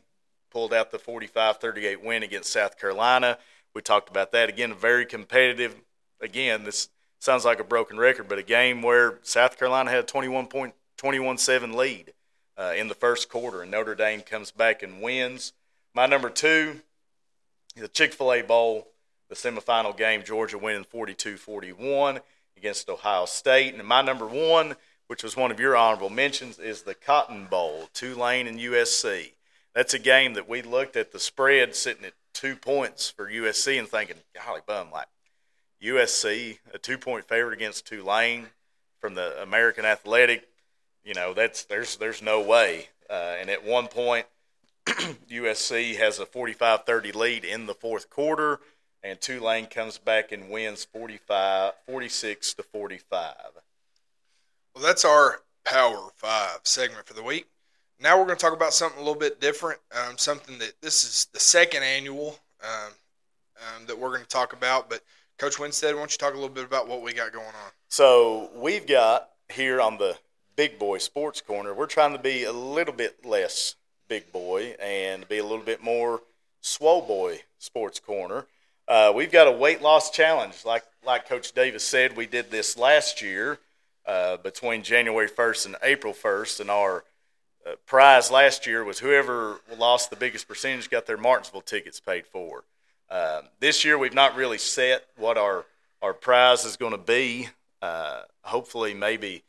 Speaker 1: pulled out the 45-38 win against South Carolina. We talked about that again. Very competitive. Again, this sounds like a broken record, but a game where South Carolina had a 21 point 21-7 lead uh, in the first quarter, and Notre Dame comes back and wins. My number two, the Chick-fil-A Bowl, the semifinal game, Georgia winning 42-41 against Ohio State. And my number one, which was one of your honorable mentions, is the Cotton Bowl, Tulane and USC. That's a game that we looked at the spread sitting at two points for USC and thinking, golly bum, like USC, a two-point favorite against Tulane from the American Athletic you know that's there's there's no way uh, and at one point usc has a 45-30 lead in the fourth quarter and Tulane comes back and wins 45, 46 to 45.
Speaker 2: Well, that's our Power Five segment for the week. Now we're going to talk about something a little bit different. Um, something that this is the second annual um, um, that we're going to talk about. But Coach Winstead, why don't you talk a little bit about what we got going on?
Speaker 1: So we've got here on the Big Boy Sports Corner, we're trying to be a little bit less big boy and be a little bit more swole boy sports corner. Uh, we've got a weight loss challenge, like like Coach Davis said. We did this last year uh, between January 1st and April 1st, and our uh, prize last year was whoever lost the biggest percentage got their Martinsville tickets paid for. Um, this year, we've not really set what our our prize is going to be. Uh, hopefully, maybe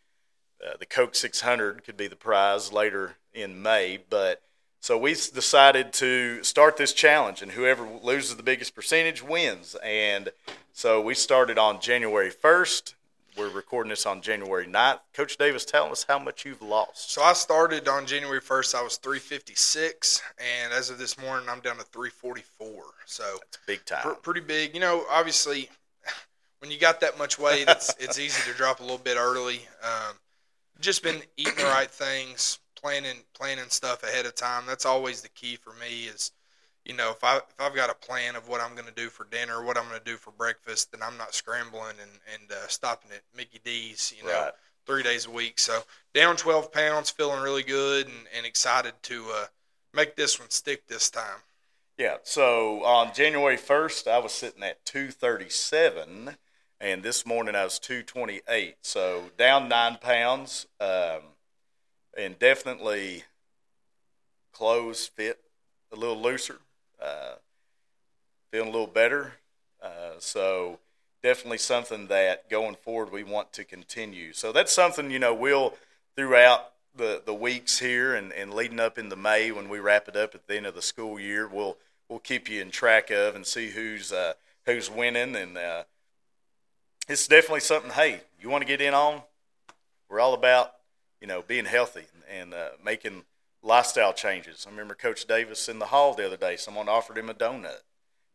Speaker 1: uh, the Coke 600 could be the prize later in May, but so we decided to start this challenge, and whoever loses the biggest percentage wins. And so we started on January 1st. We're recording this on January 9th. Coach Davis, tell us how much you've lost.
Speaker 2: So I started on January 1st. I was 356, and as of this morning, I'm down to 344. So
Speaker 1: That's big time.
Speaker 2: pr- pretty big. You know, obviously, when you got that much weight, it's it's easy to drop a little bit early. Um, just been eating the right things, planning planning stuff ahead of time. That's always the key for me. Is you know if I if I've got a plan of what I'm going to do for dinner, what I'm going to do for breakfast, then I'm not scrambling and and uh, stopping at Mickey D's. You know.
Speaker 1: Right.
Speaker 2: Three days a week, so down 12 pounds, feeling really good and, and excited to uh, make this one stick this time.
Speaker 1: Yeah. So on January 1st, I was sitting at 237, and this morning I was 228. So down nine pounds, um, and definitely clothes fit a little looser, uh, feeling a little better. Uh, so definitely something that going forward we want to continue. So that's something you know we'll throughout the the weeks here and, and leading up into May when we wrap it up at the end of the school year, we'll we'll keep you in track of and see who's uh, who's winning and uh, it's definitely something. Hey, you want to get in on? We're all about you know being healthy and uh, making lifestyle changes. I remember Coach Davis in the hall the other day. Someone offered him a donut.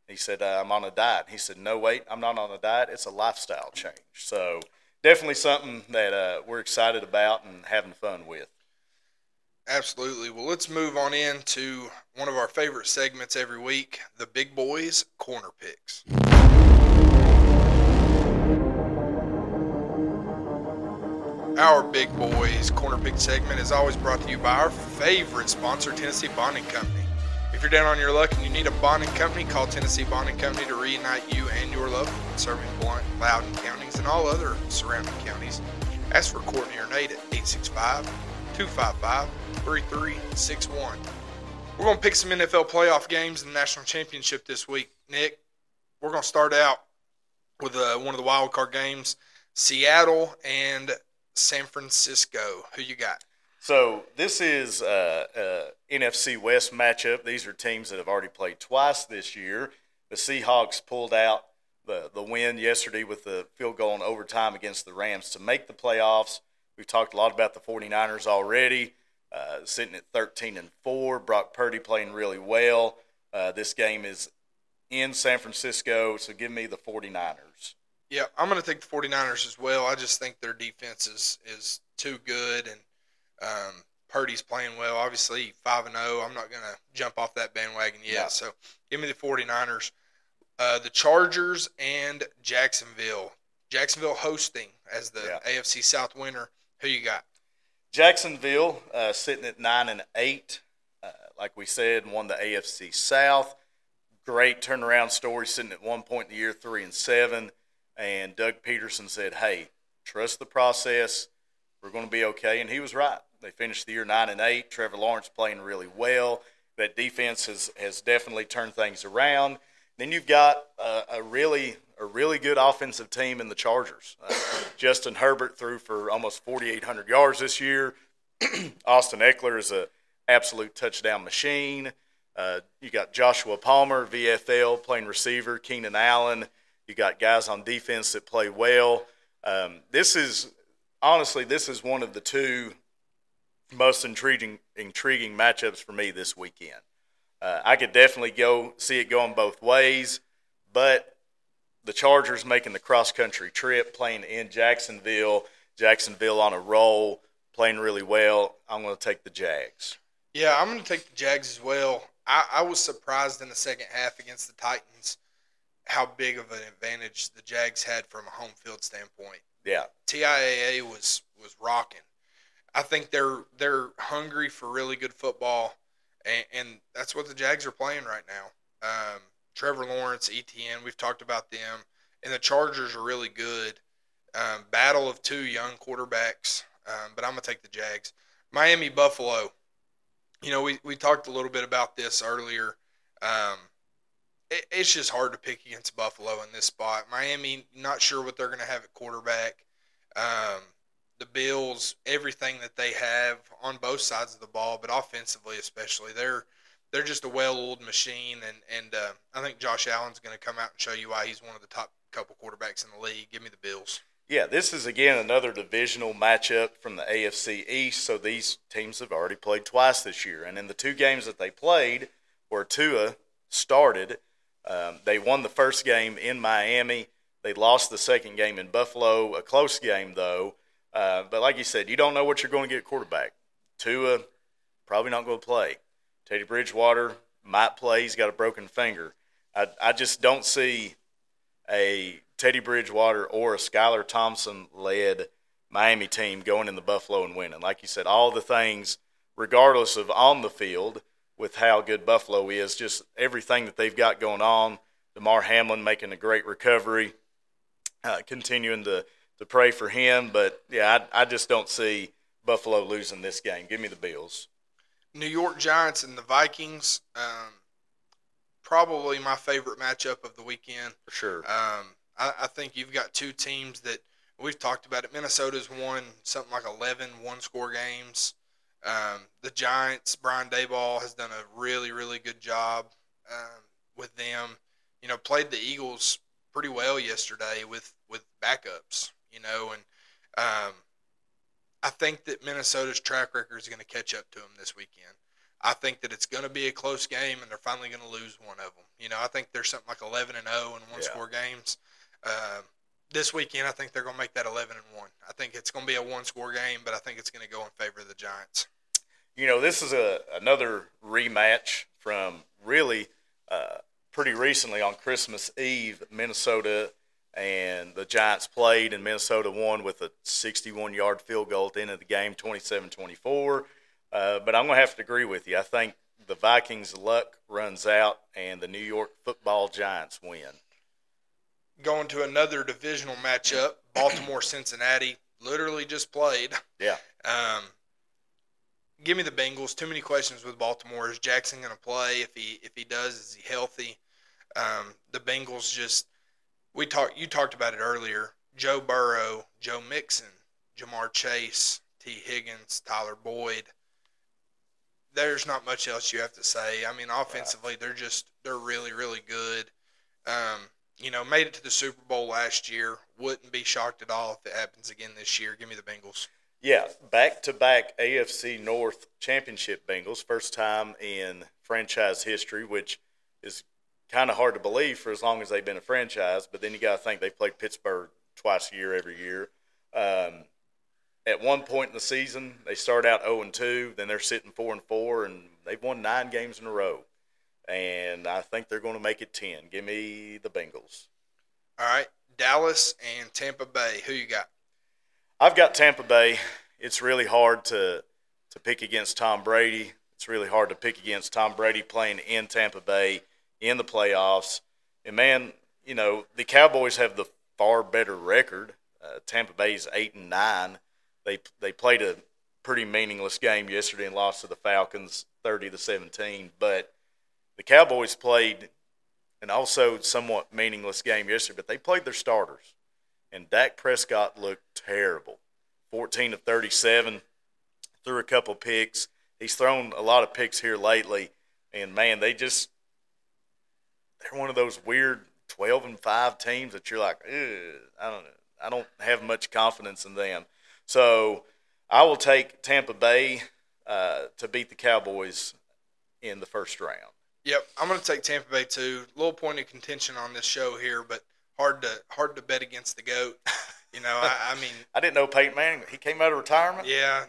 Speaker 1: He said, uh, "I'm on a diet." He said, "No, wait, I'm not on a diet. It's a lifestyle change." So definitely something that uh, we're excited about and having fun with.
Speaker 2: Absolutely. Well, let's move on into one of our favorite segments every week the Big Boys Corner Picks. Our Big Boys Corner Pick segment is always brought to you by our favorite sponsor, Tennessee Bonding Company. If you're down on your luck and you need a bonding company, call Tennessee Bonding Company to reunite you and your loved ones, serving Blount, Loudon counties and all other surrounding counties. Ask for Courtney or Nate at 865 255 3361. We're going to pick some NFL playoff games in the national championship this week. Nick, we're going to start out with uh, one of the wild card games Seattle and San Francisco. Who you got?
Speaker 1: So this is uh, uh, NFC West matchup. These are teams that have already played twice this year. The Seahawks pulled out the the win yesterday with the field goal in overtime against the Rams to make the playoffs. We've talked a lot about the 49ers already, uh, sitting at 13 and four. Brock Purdy playing really well. Uh, this game is in San Francisco, so give me the 49ers.
Speaker 2: Yeah, I'm going to take the 49ers as well. I just think their defense is, is too good, and um, Purdy's playing well. Obviously, 5 and 0. I'm not going to jump off that bandwagon yet.
Speaker 1: Yeah.
Speaker 2: So give me the 49ers. Uh, the Chargers and Jacksonville. Jacksonville hosting as the
Speaker 1: Yeah.
Speaker 2: AFC South winner. Who you got?
Speaker 1: Jacksonville uh, sitting at nine and eight, uh, like we said, won the AFC South. Great turnaround story, sitting at one point in the year three and seven. And Doug Pederson said, "Hey, trust the process. We're going to be okay." And he was right. They finished the year nine and eight. Trevor Lawrence playing really well. That defense has has definitely turned things around. Then you've got a, a really a really good offensive team in the Chargers. Uh, Justin Herbert threw for almost 4,800 yards this year. Austin Ekeler is a absolute touchdown machine. Uh, you got Joshua Palmer, VFL, playing receiver. Keenan Allen. You got guys on defense that play well. Um, this is honestly, this is one of the two most intriguing intriguing matchups for me this weekend. Uh, I could definitely go see it going both ways, but the Chargers making the cross country trip, playing in Jacksonville, Jacksonville on a roll, playing really well. I'm going to take the Jags.
Speaker 2: Yeah, I'm going to take the Jags as well. I, I was surprised in the second half against the Titans how big of an advantage the Jags had from a home field standpoint.
Speaker 1: Yeah,
Speaker 2: TIAA was was rocking. I think they're they're hungry for really good football, and, and that's what the Jags are playing right now. Um, Trevor Lawrence, ETN, we've talked about them, and the Chargers are really good. Um, battle of two young quarterbacks, um, but I'm gonna take the Jags. Miami Buffalo. You know, we, we talked a little bit about this earlier. Um, it, it's just hard to pick against Buffalo in this spot. Miami, not sure what they're going to have at quarterback. Um, the Bills, everything that they have on both sides of the ball, but offensively especially, they're they're just a well-oiled machine, and and uh, I think Josh Allen's going to come out and show you why he's one of the top couple quarterbacks in the league. Give me the Bills.
Speaker 1: Yeah, this is again another divisional matchup from the AFC East. So these teams have already played twice this year, and in the two games that they played, where Tua started, um, they won the first game in Miami. They lost the second game in Buffalo, a close game though. Uh, but like you said, you don't know what you're going to get quarterback. Tua probably not going to play. Teddy Bridgewater might play. He's got a broken finger. I, I just don't see a Teddy Bridgewater or a Skylar Thompson led Miami team going in the Buffalo and winning. Like you said, all the things, regardless of on the field – with how good Buffalo is. Just everything that they've got going on. Damar Hamlin making a great recovery, uh, continuing to, to pray for him. But yeah, I, I just don't see Buffalo losing this game. Give me the Bills.
Speaker 2: New York Giants and the Vikings. Um, probably my favorite matchup of the weekend.
Speaker 1: For sure.
Speaker 2: Um, I, I, think you've got two teams that we've talked about it. Minnesota's won something like 11 one score games. Um, the Giants, Brian Daboll has done a really, really good job um, with them. You know, played the Eagles pretty well yesterday with with backups. You know, and um, I think that Minnesota's track record is going to catch up to them this weekend. I think that it's going to be a close game, and they're finally going to lose one of them. You know, I think there's something like 11 and 0 in one yeah. score games. Uh, this weekend, I think they're going to make that 11 and one. I think it's going to be a one score game, but I think it's going to go in favor of the Giants
Speaker 1: you know, this is a another rematch from really uh, pretty recently on Christmas Eve, Minnesota and the Giants played, and Minnesota won with a 61 yard field goal at the end of the game, 27 24. Uh, but I'm going to have to agree with you. I think the Vikings' luck runs out, and the New York football Giants win.
Speaker 2: Going to another divisional matchup, Baltimore Cincinnati literally just played.
Speaker 1: Yeah.
Speaker 2: Um, give me the Bengals. Too many questions with Baltimore. Is Jackson going to play? If he if he does, is he healthy? Um, the Bengals just we talked. You talked about it earlier. Joe Burrow, Joe Mixon, Ja'Marr Chase, Tee Higgins, Tyler Boyd. There's not much else you have to say. I mean, offensively, they're just they're really really good. Um, you know, made it to the Super Bowl last year. Wouldn't be shocked at all if it happens again this year. Give me the Bengals.
Speaker 1: Yeah, back to back AFC North championship Bengals, first time in franchise history, which is kind of hard to believe for as long as they've been a franchise. But then you got to think they've played Pittsburgh twice a year every year. Um, at one point in the season, they start out 0 and 2, then they're sitting 4 and 4, and they've won nine games in a row. And I think they're going to make it 10. Give me the Bengals.
Speaker 2: All right, Dallas and Tampa Bay. Who you got?
Speaker 1: I've got Tampa Bay. It's really hard to to pick against Tom Brady. It's really hard to pick against Tom Brady playing in Tampa Bay in the playoffs. And man, you know the Cowboys have the far better record. Uh, Tampa Bay's eight and nine. They they played a pretty meaningless game yesterday and lost to the Falcons thirty to seventeen. But the Cowboys played an also somewhat meaningless game yesterday, but they played their starters and Dak Prescott looked terrible. 14 of 37, threw a couple picks. He's thrown a lot of picks here lately, and man, they just they're one of those weird 12 and 5 teams that you're like, I don't I don't have much confidence in them. So I will take Tampa Bay uh, to beat the Cowboys in the first round.
Speaker 2: Yep, I'm going to take Tampa Bay too. Little point of contention on this show here, but hard to hard to bet against the goat. You know, I, I mean,
Speaker 1: I didn't know Peyton Manning. He came out of retirement.
Speaker 2: yeah.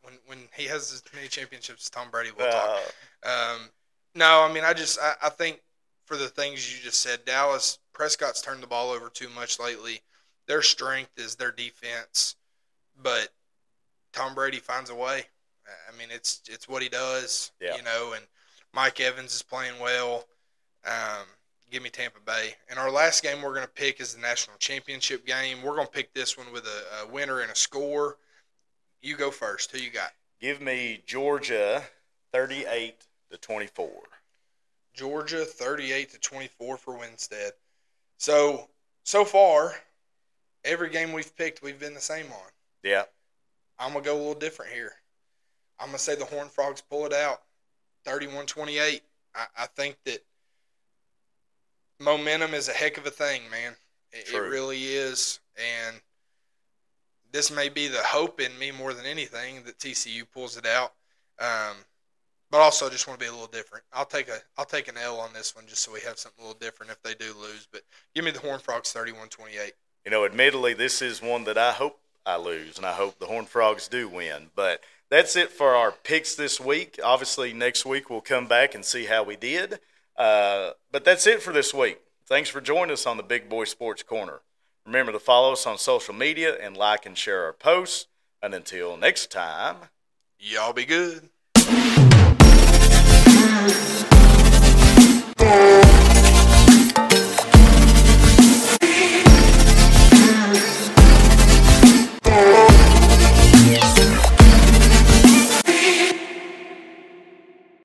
Speaker 2: When when he has as many championships as Tom Brady, we'll talk.
Speaker 1: Uh,
Speaker 2: Um, no, I mean, I just I, I think for the things you just said, Dallas Prescott's turned the ball over too much lately. Their strength is their defense, but Tom Brady finds a way. I mean, it's it's what he does,
Speaker 1: Yeah.
Speaker 2: you know. And Mike Evans is playing well. Um, give me Tampa Bay. And our last game we're going to pick is the national championship game. We're going to pick this one with a, a winner and a score. You go first. Who you got?
Speaker 1: give me Georgia, thirty-eight to twenty-four.
Speaker 2: Georgia 38 to 24 for Winstead. So, so far, every game we've picked, we've been the same on.
Speaker 1: Yeah,
Speaker 2: I'm going to go a little different here. I'm going to say the Horned Frogs pull it out 31 28. I, I think that momentum is a heck of a thing, man. It, it really is. And this may be the hope in me more than anything that TCU pulls it out. Um, but also just want to be a little different. I'll take a I'll take an L on this one just so we have something a little different if they do lose. But give me the Horn Frogs 31-28.
Speaker 1: you know, admittedly, this is one that I hope I lose, and I hope the Horn Frogs do win. But that's it for our picks this week. Obviously, next week we'll come back and see how we did. Uh, but that's it for this week. Thanks for joining us on the Big Boy Sports Corner. Remember to follow us on social media and like and share our posts. And until next time.
Speaker 2: Y'all be good.